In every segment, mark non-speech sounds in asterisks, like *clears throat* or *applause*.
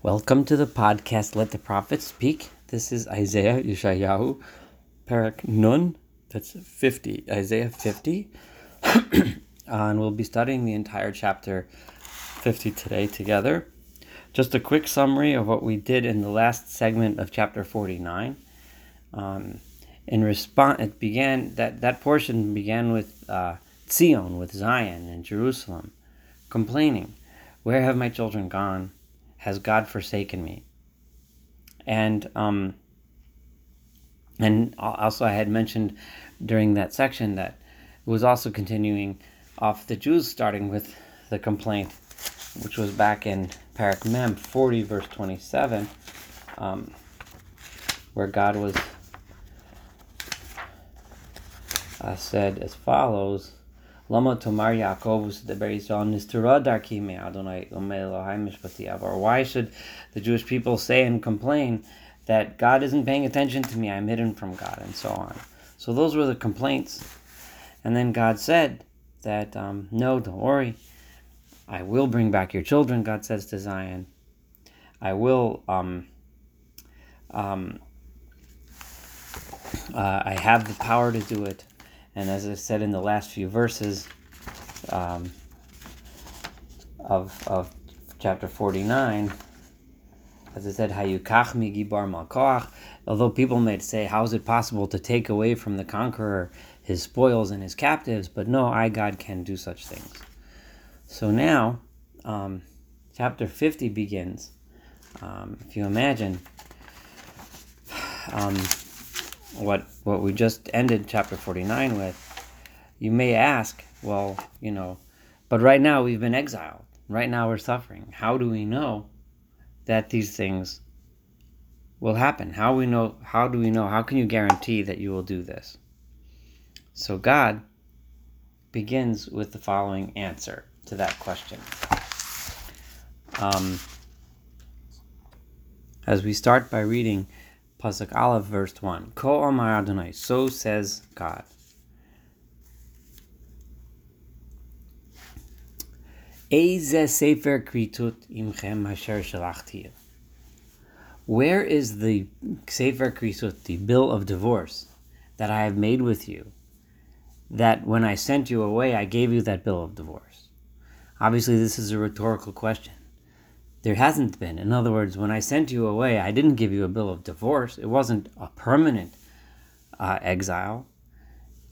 Welcome to the podcast Let the Prophet Speak. This is Isaiah Yeshayahu, Perek Nun, that's 50, Isaiah 50. *coughs* and we'll be studying the entire chapter 50 today together. Just a quick summary of what we did in the last segment of chapter 49. Um, in response, it began, that, that portion began with uh, Zion, with Zion and Jerusalem, complaining, Where have my children gone? Has God forsaken me? And um, and also I had mentioned during that section that it was also continuing off the Jews, starting with the complaint, which was back in Perek Mem 40, verse 27, um, where God was uh, said as follows. Lama Tomar Yaakov darki me Adonai mishpati Or why should the Jewish people say and complain that God isn't paying attention to me, I'm hidden from God, and so on. So those were the complaints. And then God said that, um, no, don't worry. I will bring back your children, God says to Zion. I will, um, um, uh, I have the power to do it. And as I said in the last few verses um, of, of chapter 49, as I said, Hayukach mi gibar malkoach. Although people may say, how is it possible to take away from the conqueror his spoils and his captives? But no, I, God, can do such things. So now, um, chapter 50 begins. Um, if you imagine, *sighs* um, what what we just ended chapter 49 with, you may ask, well, you know, but right now we've been exiled. Right now we're suffering. How do we know that these things will happen? How we know how do we know? How can you guarantee that you will do this? So God begins with the following answer to that question. Um, as we start by reading Pasuk Aleph, verse 1. Ko Omar Adonai, so says God. Eze Sefer Kritut Imchem Hasher Shalachti. Where is the Sefer Kritut, the bill of divorce, that I have made with you? That when I sent you away, I gave you that bill of divorce. Obviously, this is a rhetorical question. There hasn't been. In other words, when I sent you away, I didn't give you a bill of divorce. It wasn't a permanent uh, exile.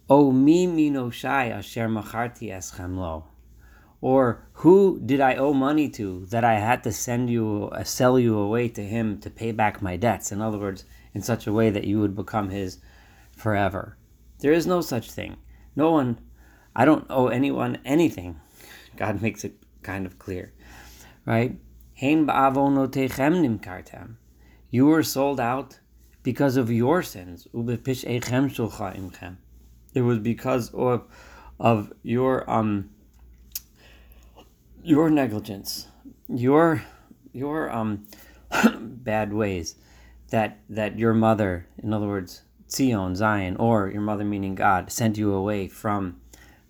O mi minoshai asher macharti eschem lo. Or who did I owe money to that I had to send you, uh, sell you away to him to pay back my debts? In other words, in such a way that you would become his forever. There is no such thing. No one, I don't owe anyone anything. God makes it kind of clear, right? You were sold out because of your sins. It was because of, of your um your negligence, your your um *coughs* bad ways that that your mother, in other words, Zion, Zion, or your mother meaning God, sent you away from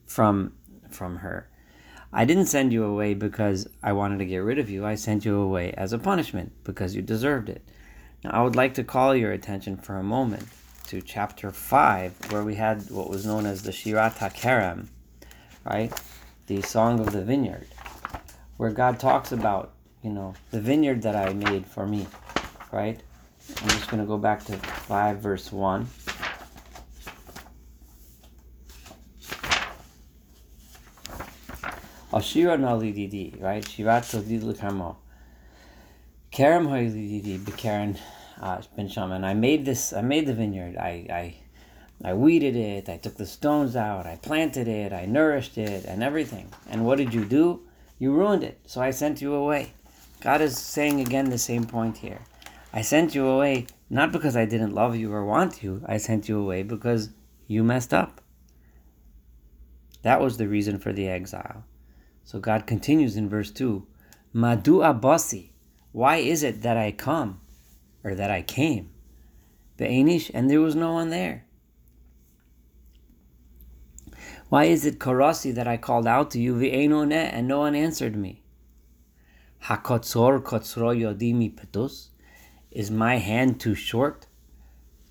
from from her. I didn't send you away because I wanted to get rid of you. I sent you away as a punishment because you deserved it. Now, I would like to call your attention for a moment to chapter 5, where we had what was known as the Shirat HaKerem, right? The Song of the Vineyard, where God talks about, you know, the vineyard that I made for me, right? I'm just going to go back to 5, verse 1. Ashira nalididi, right? Shirat todid l'karmo. Kerem hoylididi b'keren uh, ben shaman. I made this. I made the vineyard. I, I, I weeded it. I took the stones out. I planted it. I nourished it, and everything. And what did you do? You ruined it. So I sent you away. God is saying again the same point here. I sent you away not because I didn't love you or want you. I sent you away because you messed up. That was the reason for the exile. So God continues in verse 2 Madu abasi, why is it that I come, or that I came? Be'enish, and there was no one there. Why is it karasi that I called out to you, ve'enone, and no one answered me? Hakotzor kotzro yodimi petus, Is my hand too short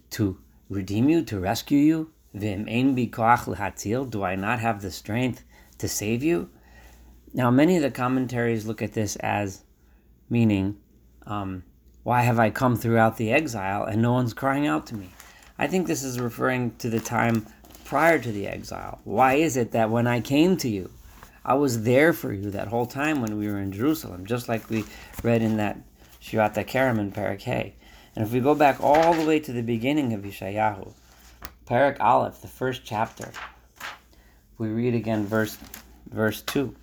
to redeem you, to rescue you? Vim ein bi koach Do I not have the strength to save you? Now, many of the commentaries look at this as meaning, um, why have I come throughout the exile and no one's crying out to me? I think this is referring to the time prior to the exile. Why is it that when I came to you, I was there for you that whole time when we were in Jerusalem, just like we read in that Shirat HaKerem in Perek And if we go back all the way to the beginning of Yeshayahu, Perek Aleph, the first chapter, we read again verse verse 2,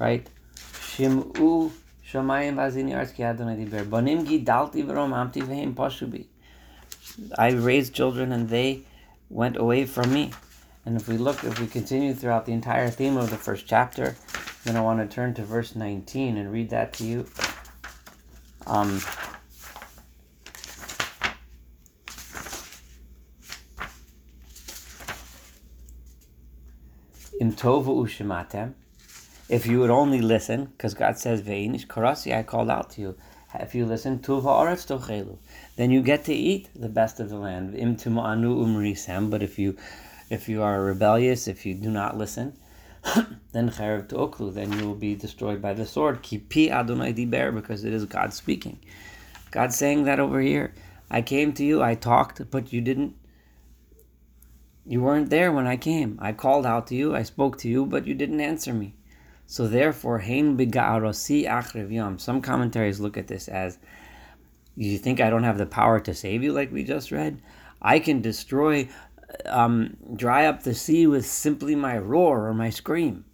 right? Shim'u shamayim vazini arz ki Adonai diber. Banim gidalti v'romamti v'hem pashubi. I raised children and they went away from me. And if we look, if we continue throughout the entire theme of the first chapter, then I want to turn to verse 19 and read that to you. Um, Im tovu ushematem, if you would only listen, because God says, Ve'inish karasi, I called out to you. If you listen, tuva aretz tochelu, then you get to eat the best of the land. Im anu umrisem, but if you if you are rebellious, if you do not listen, *clears throat* then chayav to oklu, then you will be destroyed by the sword. Kipi Adonai diber, because it is God speaking. God saying that over here. I came to you, I talked, but you didn't. You weren't there when I came. I called out to you, I spoke to you, but you didn't answer me. So therefore, hein achrev yom. Some commentaries look at this as, you think I don't have the power to save you, like we just read? I can destroy um, dry up the sea with simply my roar or my scream.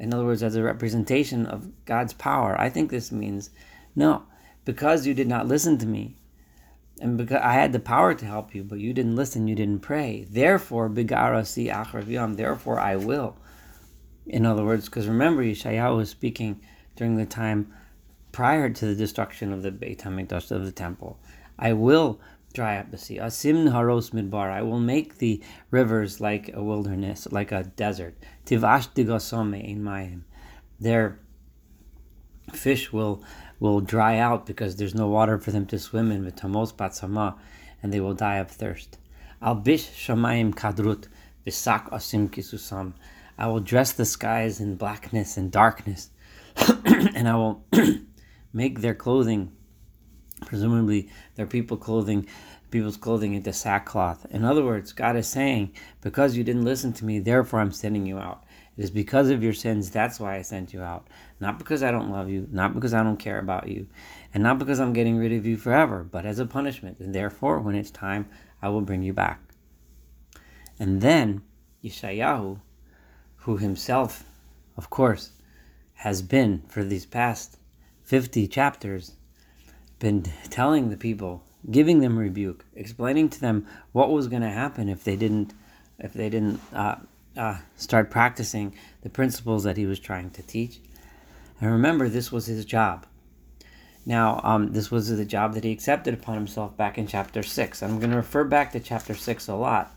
In other words, as a representation of God's power. I think this means no, because you did not listen to me, and because I had the power to help you, but you didn't listen, you didn't pray. Therefore, bigara si achraviyam. Therefore, I will. In other words, because remember, Yeshayahu was speaking during the time prior to the destruction of the Beit Hamikdash of the temple. I will dry up the sea. Asim haros midbar. I will make the rivers like a wilderness, like a desert. Tivash digasome in mayim. Their fish will will dry out because there's no water for them to swim in. V'tamos batzama, and they will die of thirst. Al bish shamayim kadrut bisak asim kisusam. I will dress the skies in blackness and darkness, *clears throat* and I will *clears throat* make their clothing presumably their people clothing people's clothing into sackcloth. In other words, God is saying, because you didn't listen to me, therefore I'm sending you out. It is because of your sins, that's why I sent you out. Not because I don't love you, not because I don't care about you, and not because I'm getting rid of you forever, but as a punishment. And therefore, when it's time, I will bring you back. And then Yeshayahu, who himself, of course, has been for these past 50 chapters been telling the people, giving them rebuke, explaining to them what was going to happen if they didn't, if they didn't uh, uh, start practicing the principles that he was trying to teach. And remember, this was his job. Now, um, this was the job that he accepted upon himself back in chapter 6. I'm going to refer back to chapter 6 a lot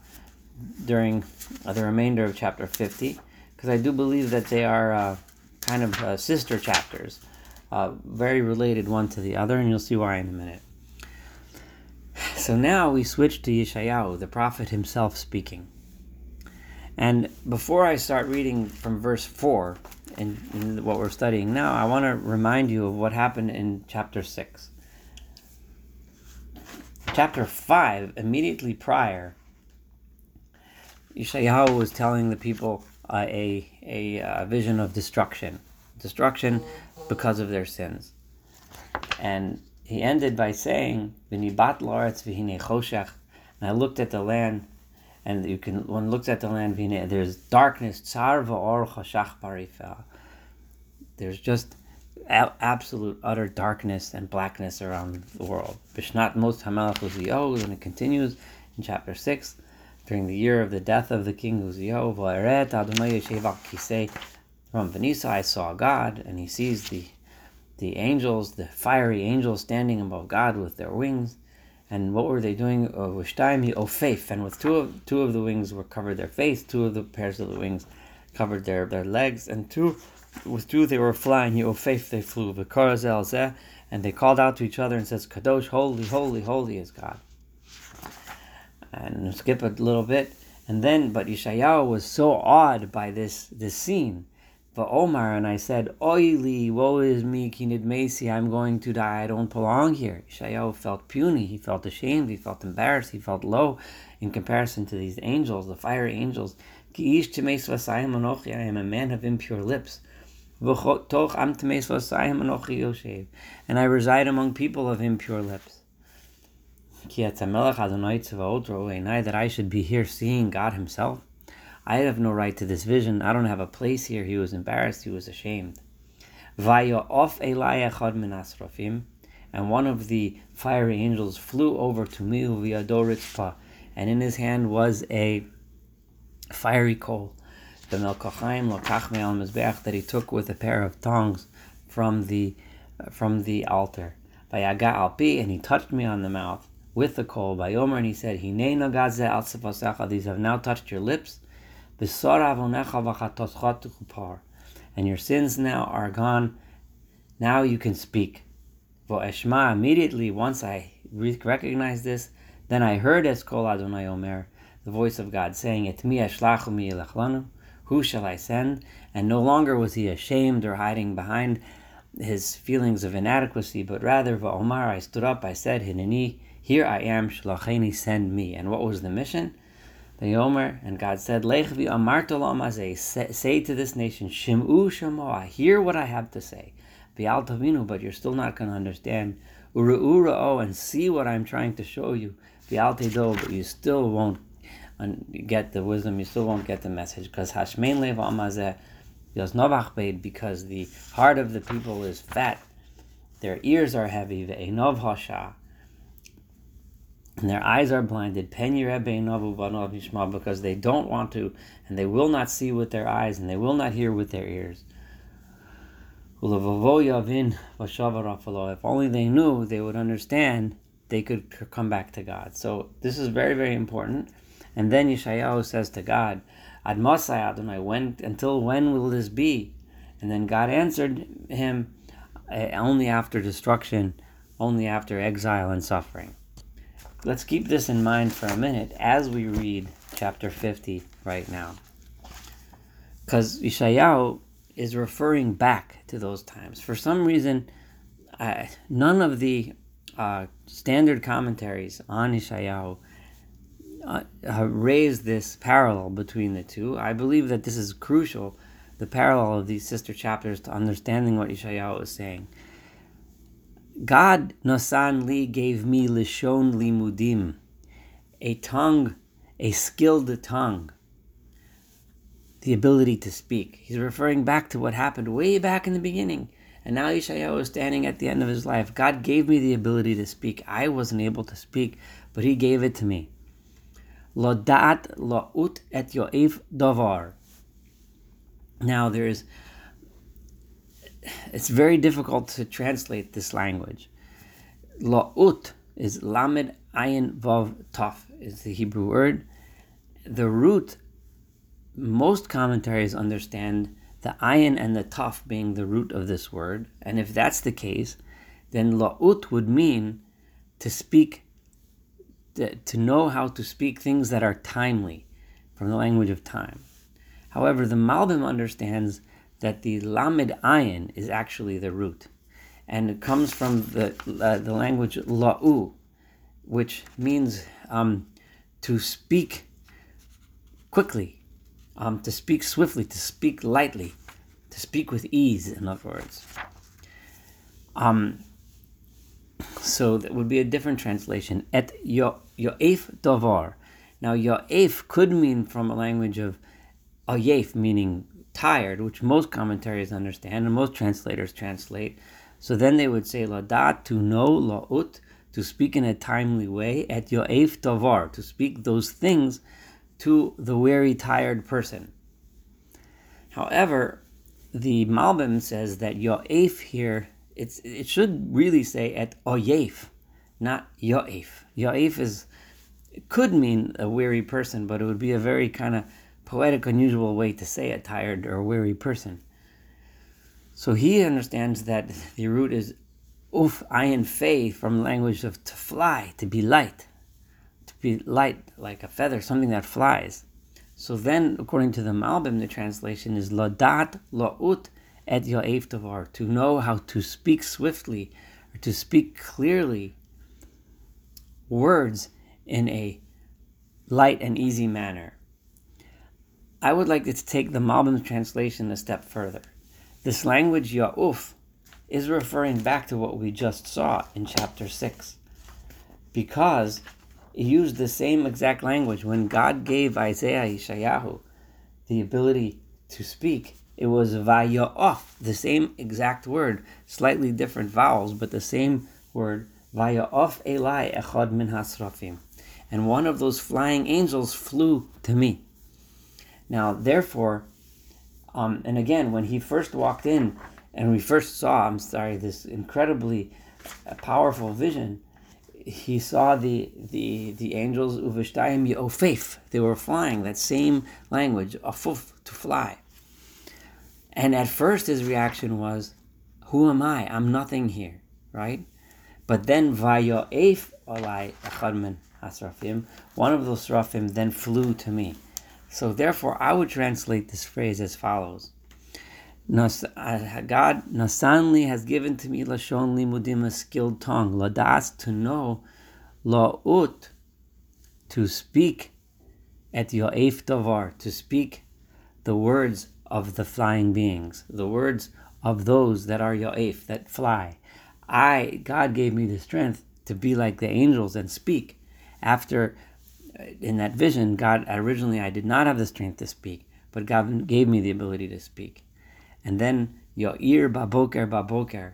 during the remainder of chapter 50, because I do believe that they are uh, kind of uh, sister chapters uh, very related one to the other, and you'll see why in a minute. So now we switch to Yeshayahu, the prophet himself speaking. And before I start reading from verse 4 in, in what we're studying now, I want to remind you of what happened in chapter 6. Chapter 5, immediately prior, Yeshayahu was telling the people uh, a, a, uh, vision of destruction. Destruction because of their sins. And he ended by saying, And I looked at the land, and you can one looks at the land, there's darkness, Tsarva or Kha Shakparifa. There's just absolute utter darkness and blackness around the world. Bishnat most Hamelach Uziyahu, and it continues in chapter 6, during the year of the death of the king Uziyahu, from Vanisa I saw God, and he sees the the angels, the fiery angels standing above God with their wings. And what were they doing? Uh, Wishtaimi ofeif, oh, and with two of two of the wings were covered their face, two of the pairs of the wings covered their, their legs, and two with two they were flying, Yofef oh, they flew, V'korazel zeh, and they called out to each other and says, Kadosh, holy, holy, holy is God. And skip a little bit, and then, but Yeshayahu was so awed by this this scene. But Omar and I said, Oily, woe is me, kinid Macy, I'm going to die, I don't belong here. Yeshayahu felt puny, he felt ashamed, he felt embarrassed, he felt low in comparison to these angels, the fire angels. I am a man of impure lips. And I reside among people of impure lips. That I should be here seeing God Himself. I have no right to this vision. I don't have a place here. He was embarrassed. He was ashamed. And one of the fiery angels flew over to me, and in his hand was a fiery coal the melkachayim lokach al mizbeach that he took with a pair of tongs from the from the altar. Vayaga alpi, and he touched me on the mouth with the coal. Vayomer, and he said, Hinei nagaze al These have now touched your lips. And your sins now are gone. Now you can speak. Eshma, immediately, once I recognized this, then I heard Eskol Adonai Omer, the voice of God saying, Et mi mi who shall I send? And no longer was he ashamed or hiding behind his feelings of inadequacy, but rather, Omar, I stood up, I said, Hineni, here I am, shlacheni, send me. And what was the mission? The Omer, and God said, Lechvi amartolam say to this nation, Shim'u shamoa, hear what I have to say. Bial but you're still not going to understand. Ura o, and see what I'm trying to show you. Bial tedo, but you still won't get the wisdom, you still won't get the message. Because Hashmein Lev Amazeh because the heart of the people is fat, their ears are heavy, Ve'enov Hasha, and their eyes are blinded, because they don't want to, and they will not see with their eyes, and they will not hear with their ears. If only they knew, they would understand, they could come back to God. So this is very, very important. And then Yeshayahu says to God, Ad Masai Adonai, when, until when will this be? And then God answered him, eh, only after destruction, only after exile and suffering. Let's keep this in mind for a minute as we read chapter 50 right now. Because Yeshayahu is referring back to those times. For some reason, uh, none of the uh, standard commentaries on Yeshayahu uh, raise this parallel between the two. I believe that this is crucial, the parallel of these sister chapters to understanding what Yeshayahu is saying. God, Nasan Li, gave me Lishon Limudim, a tongue, a skilled tongue, the ability to speak. He's referring back to what happened way back in the beginning. And now Yeshayahu is standing at the end of his life. God gave me the ability to speak. I wasn't able to speak, but He gave it to me. Lodat la'ut et yo'ef davar. Now there's it's very difficult to translate this language. La'ut is lamed ayin vav taf is the Hebrew word. The root, most commentaries understand the ayin and the taf being the root of this word, and if that's the case, then la'ut would mean to speak to know how to speak things that are timely from the language of time. However, the Malbim understands that the Lamed Ayin is actually the root, and it comes from the uh, the language La'u, which means um, to speak quickly, um, to speak swiftly, to speak lightly, to speak with ease. In other words. Um, so that would be a different translation. Et yo yo'ef davar. Now yo'ef could mean from a language of ayef, meaning tired, which most commentaries understand and most translators translate. So then they would say ladat to know la'ut to speak in a timely way et yo'ef davar to speak those things to the weary, tired person. However, the Malbim says that yo'ef here it's it should really say at oyef, not yoef. Yoef is it could mean a weary person, but it would be a very kind of poetic, unusual way to say a tired or weary person. So he understands that the root is uf, ayin, fei, from language of to fly, to be light. To be light like a feather, something that flies. So then, according to the Malbim, the translation is ladat la'ut et ya'ef davar, to know how to speak swiftly, or to speak clearly words in a light and easy manner. I would like to take the Malbim translation a step further. This language, Ya'uf, is referring back to what we just saw in chapter 6. Because it used the same exact language. When God gave Isaiah Yeshayahu the ability to speak, it was Vaya'of, the same exact word, slightly different vowels, but the same word, Vaya'of Elai Echad Min Hasrafim. And one of those flying angels flew to me. Now, therefore, um, and again, when he first walked in and we first saw, I'm sorry, this incredibly uh, powerful vision, he saw the the the angels uveshtayim yofef. They were flying that same language, afuf, to fly. And at first, his reaction was, "Who am I? I'm nothing here, right?" But then vayoef olai echadmen asrafim. One of those srafim then flew to me. So therefore, I would translate this phrase as follows. Uh, God nasanli has given to me lashon limudim a skilled tongue, ladas to know, laut to speak, at yo'ef davar to speak the words of the flying beings, the words of those that are yo'ef that fly. I God gave me the strength to be like the angels and speak. After Uh, in that vision, God originally I did not have the strength to speak, but God gave me the ability to speak. And then Yoir Baboker Baboker,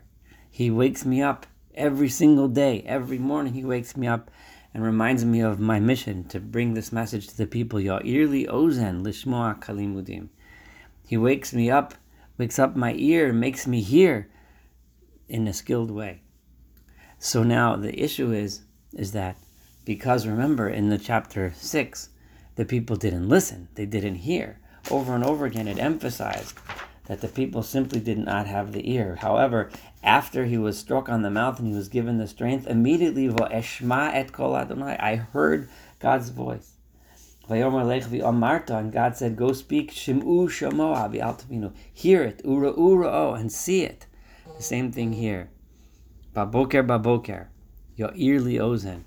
He wakes me up every single day. Every morning He wakes me up and reminds me of my mission to bring this message to the people. Yoirli Ozen Lishmoa Kalimudim. He wakes me up, wakes up my ear, makes me hear in a skilled way. So now the issue is is that because remember, in the chapter 6, the people didn't listen, they didn't hear. Over and over again, it emphasized that the people simply did not have the ear. However, after he was struck on the mouth and he was given the strength, immediately, et kol I heard God's voice. And God said, Go speak, Shim'u Shamoa, hear it, Ura Ura, oh, and see it. The same thing here. Baboker Baboker, early ozen.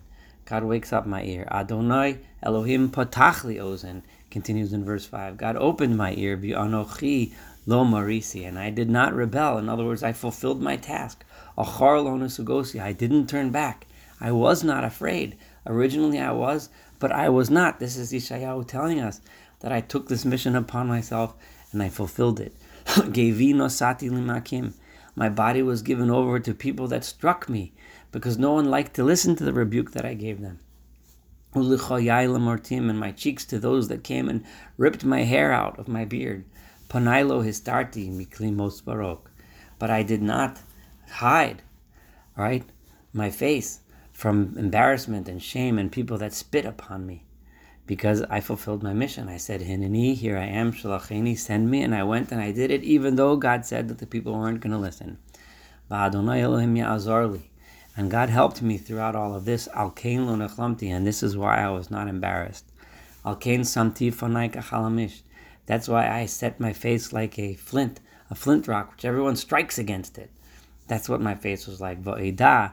God wakes up my ear. Adonai Elohim patachli ozen continues in verse 5. God opened my ear, bi anochi lo marisi, and I did not rebel. In other words, I fulfilled my task. Achar lo nesugosi, I didn't turn back. I was not afraid. Originally I was, but I was not. This is Ishayahu telling us that I took this mission upon myself and I fulfilled it. *laughs* Gevino sati limakim. My body was given over to people that struck me because no one liked to listen to the rebuke that I gave them. And my cheeks to those that came and ripped my hair out of my beard. Panailo histarti miklimos barok. But I did not hide, right, my face from embarrassment and shame and people that spit upon me. Because I fulfilled my mission. I said, Hineni, here I am, Shalacheni, send me. And I went and I did it, even though God said that the people weren't going to listen. And God helped me throughout all of this. Al kain lo nechlamti, and this is why I was not embarrassed. Al kain samti fanai kachalamish. That's why I set my face like a flint, a flint rock, which everyone strikes against it. That's what my face was like. Va'ida,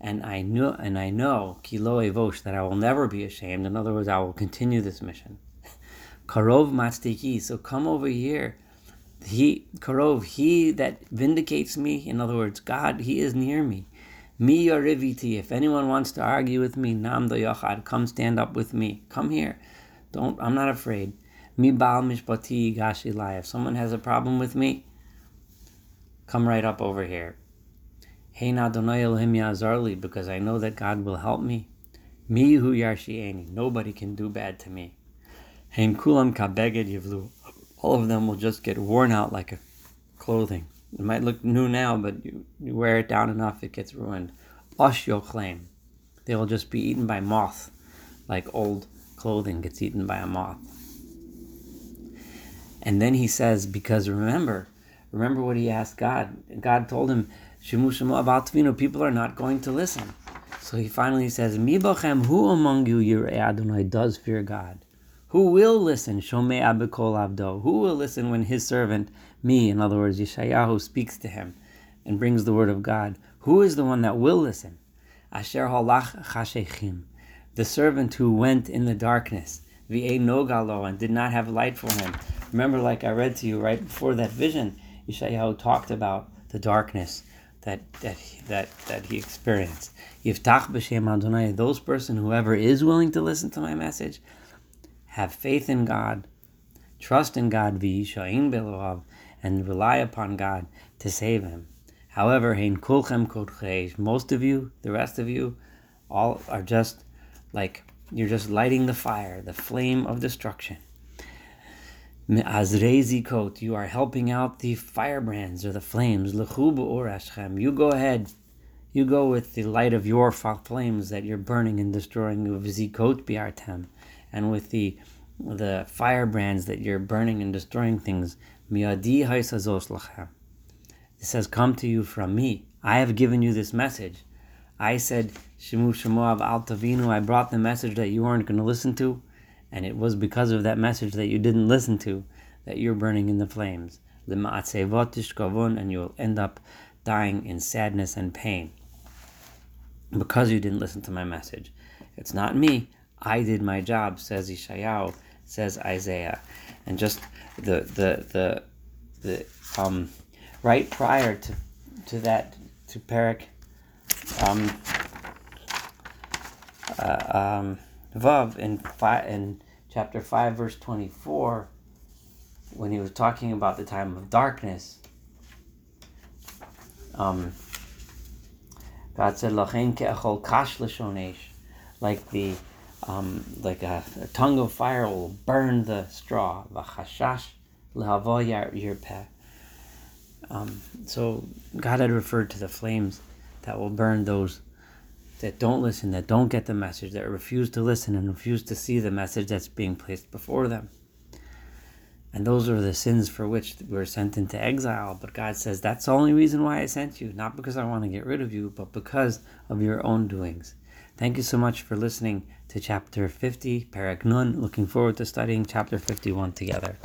and I knew, and I know, kilo evosh, that I will never be ashamed. In other words, I will continue this mission. *laughs* Karov matstiki, so come over here. He, Karov, he that vindicates me, in other words, God, he is near me. Mi yariviti. If anyone wants to argue with me, nam yachad, come stand up with me. Come here. Don't. I'm not afraid. Mi bal mishpati gashi If someone has a problem with me, come right up over here. Hey na Elohim yazarli, because I know that God will help me. Mi hu yarshieni. Nobody can do bad to me. Hein kulam kabeged yivlu. All of them will just get worn out like a clothing. It might look new now, but you, you wear it down enough, it gets ruined. Osh claim. They will just be eaten by moth, like old clothing gets eaten by a moth. And then he says, because remember, Remember what he asked God. God told him, Shimu Shemu Abatvino, people are not going to listen. So he finally says, Mi bochem, who among you, Yirei Adonai, does fear God? Who will listen? Shomei Abikol Abdo. Who will listen when his servant, me, in other words, Yeshayahu, speaks to him and brings the word of God? Who is the one that will listen? Asher halach chashechim, the servant who went in the darkness, v'e nogalo, and did not have light for him. Remember, like I read to you right before that vision, Yeshayahu talked about the darkness that that that that he experienced. Yiftach b'shem Adonai, those person whoever is willing to listen to my message, have faith in God, trust in God, v'yishayin belovav, and rely upon God to save him. However, most of you, the rest of you, all are just like you're just lighting the fire, the flame of destruction. You are helping out the firebrands or the flames. You go ahead. You go with the light of your flames that you're burning and destroying. Biartem, and with the the firebrands that you're burning and destroying things. Miadi haisazos lachem. It says, "Come to you from me. I have given you this message." I said, "Shemu shemuav al tavinu." I brought the message that you weren't going to listen to and it was because of that message that you didn't listen to that you're burning in the flames. And you'll end up dying in sadness and pain because you didn't listen to my message. It's not me. I did my job, says Ishayahu, says Isaiah. And just the the the the um right prior to to that to Perik um uh, um Vav in five, in chapter five, verse twenty-four, when he was talking about the time of darkness, um, God said, "Lachen ke'achol kash l'shonesh," like the um, like a, a, tongue of fire will burn the straw. Um, so God had referred to the flames that will burn those that don't listen, that don't get the message, that refuse to listen and refuse to see the message that's being placed before them. And those are the sins for which we're sent into exile. But God says, That's the only reason why I sent you. Not because I want to get rid of you, but because of your own doings. Thank you so much for listening to chapter 50, Perek Nun. Looking forward to studying chapter 51 together.